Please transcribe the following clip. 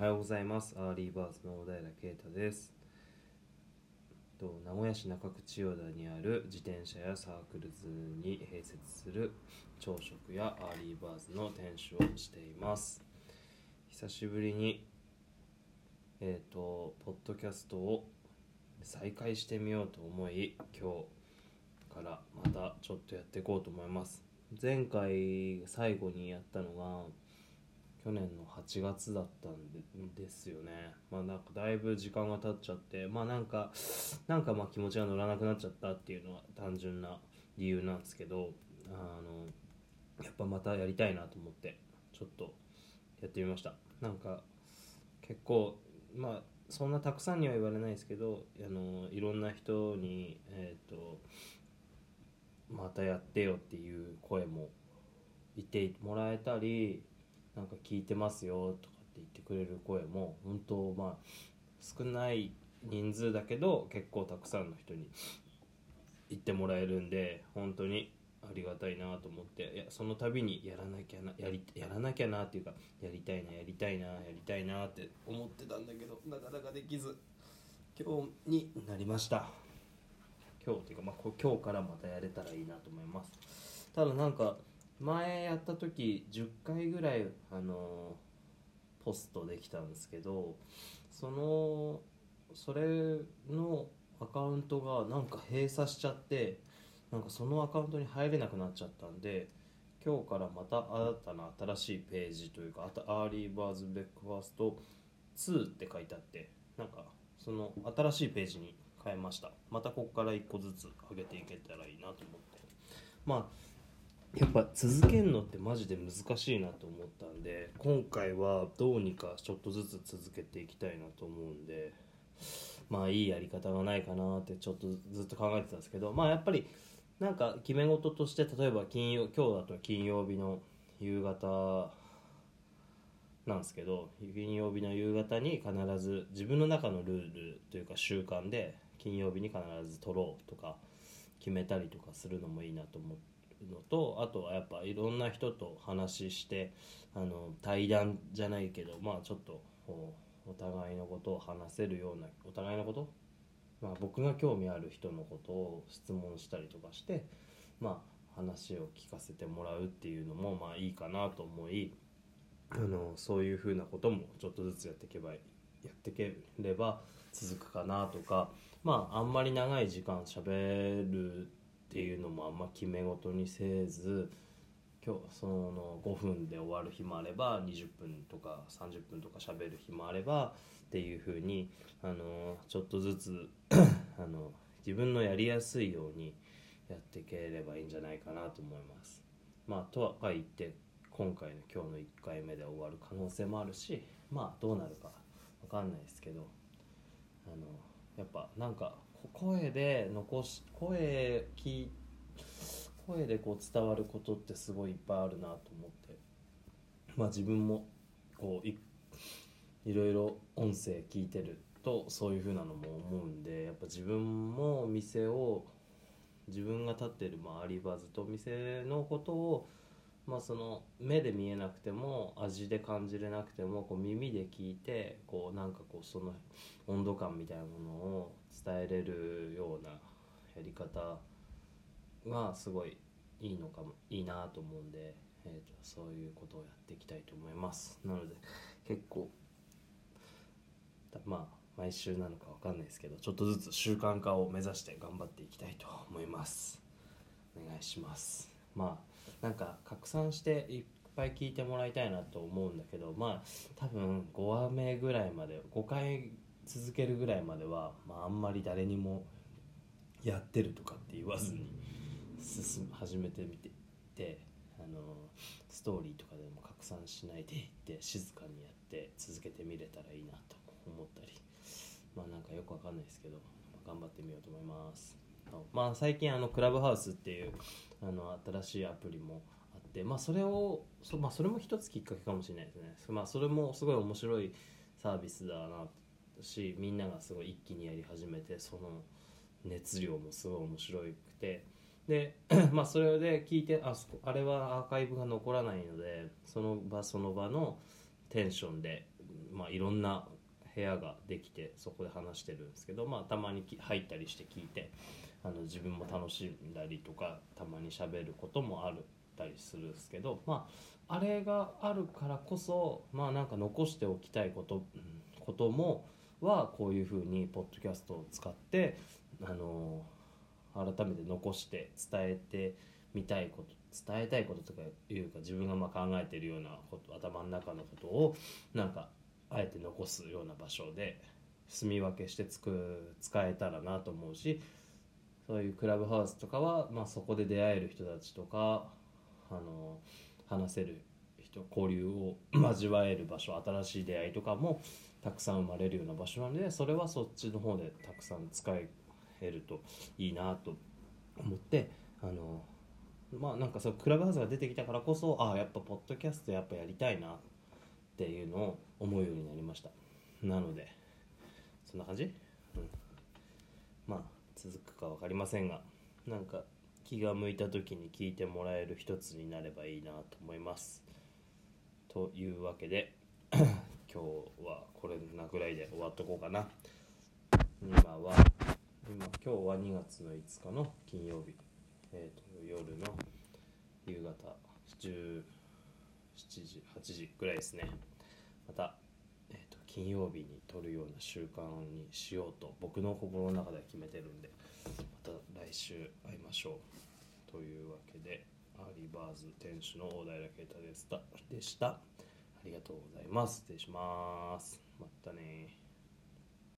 はようございます。アーリーバーズの小平啓太です。と名古屋市中区千代田にある自転車屋サークルズに併設する朝食屋アーリーバーズの店主をしています。久しぶりにえっ、とポッドキャストを再開してみようと思い今日からまたちょっとやっていこうと思います。前回最後にやったのが去年の8月だったんですよね。まあなんかだいぶ時間が経っちゃってまあなんかなんかまあ気持ちが乗らなくなっちゃったっていうのは単純な理由なんですけどあのやっぱまたやりたいなと思ってちょっとやってみました。なんか結構まあそんなたくさんには言われないですけどあのいろんな人にえっ、とまたやってよっていう声も言ってもらえたりなんか聞いてますよとかって言ってくれる声も本当まあ少ない人数だけど結構たくさんの人に言ってもらえるんで本当にありがたいなと思っていやその度にやらなきゃなやりやらなきゃなっていうかやりたいなやりたいなやりたいなって思ってたんだけどなかなかできず今日になりました。今日っていうか、まあ、今日からまたやれたらいいなと思います。ただなんか前やった時10回ぐらいあのポストできたんですけどそのそれのアカウントがなんか閉鎖しちゃってなんかそのアカウントに入れなくなっちゃったんで今日からまた新たな新しいページというかアーリーバーズブレックファースト2って書いてあってなんかその新しいページに変えました。またここから1個ずつ上げていけたらいいなと思って。まあやっぱ続けるのってマジで難しいなと思ったんで今回はどうにかちょっとずつ続けていきたいなと思うんでまあいいやり方がないかなってちょっとずっと考えてたんですけどまあやっぱりなんか決め事として例えば金曜今日だと金曜日の夕方なんですけど金曜日の夕方に必ず自分の中のルールというか習慣で金曜日に必ず撮ろうとか決めたりとかするのもいいなと思ってのとあとはやっぱいろんな人と話してあの対談じゃないけどまあちょっとお互いのことを話せるようなお互いのこと、まあ、僕が興味ある人のことを質問したりとかしてまあ話を聞かせてもらうっていうのもまあいいかなと思いあのそういうふうなこともちょっとずつやっていけばやっていければ続くかなとかまああんまり長い時間しゃべるっていうのもあんま決め事にせず今日その5分で終わる日もあれば20分とか30分とか喋る日もあればっていうふうにあのちょっとずつ あの自分のやりやすいようにやっていければいいんじゃないかなと思います。まあ、とは言って今回の今日の1回目で終わる可能性もあるしまあどうなるか分かんないですけどあのやっぱなんか声で残し声聞声でこう伝わることってすごいいっぱいあるなと思って。まあ自分もこういいろいろ音声聞いてるとそういう風なのも思うんでやっぱ自分も店を自分が立ってる、まあ、アリバズと店のことをまあ、その目で見えなくても味で感じれなくてもこう耳で聞いてこうなんかこうその温度感みたいなものを伝えれるようなやり方がすごいいいのかもいいなと思うんで、えー、とそういうことをやっていきたいと思います。なので結構まあ毎週なのか分かんないですけどちょっとずつ習慣化を目指して頑張っていきたいと思います。お願いします。まあなんか拡散していっぱい聞いてもらいたいなと思うんだけどまあ多分5話目ぐらいまで5回続けるぐらいまでは、まあ、あんまり誰にもやってるとかって言わずに進始めてみててあのストーリーとかでも拡散しないでいって静かにやって続けてみれたらいいなと思ったりまあなんかよくわかんないですけど、頑張ってみようと思います。まあ、最近あのクラブハウスっていうあの新しいアプリもあって、まあ、それをそ,、まあ、それも一つきっかけかもしれないですね、まあ、それもすごい面白いサービスだなしみんながすごい一気にやり始めてその熱量もすごい面白くて。で まあそれで聞いてあそこあれはアーカイブが残らないのでその場その場のテンションでまあ、いろんな部屋ができてそこで話してるんですけど、まあ、たまにき入ったりして聞いてあの自分も楽しんだりとかたまにしゃべることもあるたりするんですけど、まあ、あれがあるからこそ、まあ、なんか残しておきたいこと,、こともはこういうふうにポッドキャストを使ってあの改めて残して伝えてみたいこと伝えたいこととかいうか自分がま考えてるようなこと頭の中のことをなんかあえて残すような場所で住み分けしてつく使えたらなと思うしそういうクラブハウスとかは、まあ、そこで出会える人たちとかあの話せる人交流を 交わえる場所新しい出会いとかもたくさん生まれるような場所なのでそれはそっちの方でたくさん使えるといいなと思ってあのまあなんかそうクラブハウスが出てきたからこそああやっぱポッドキャストやっぱやりたいなっていうのを思うようになりました。なのでそんな感じ、うん、まあ続くか分かりませんがなんか気が向いた時に聞いてもらえる一つになればいいなと思いますというわけで 今日はこれなぐらいで終わっとこうかな。今は今今日は2月の5日の金曜日、えーと、夜の夕方17時8時ぐらいですね。また、えーと、金曜日に撮るような習慣にしようと僕の心の中では決めてるんでまた来週会いましょう。というわけでリバーズ店主の大平啓太でしたでした。ありがとうございます。失礼します。またね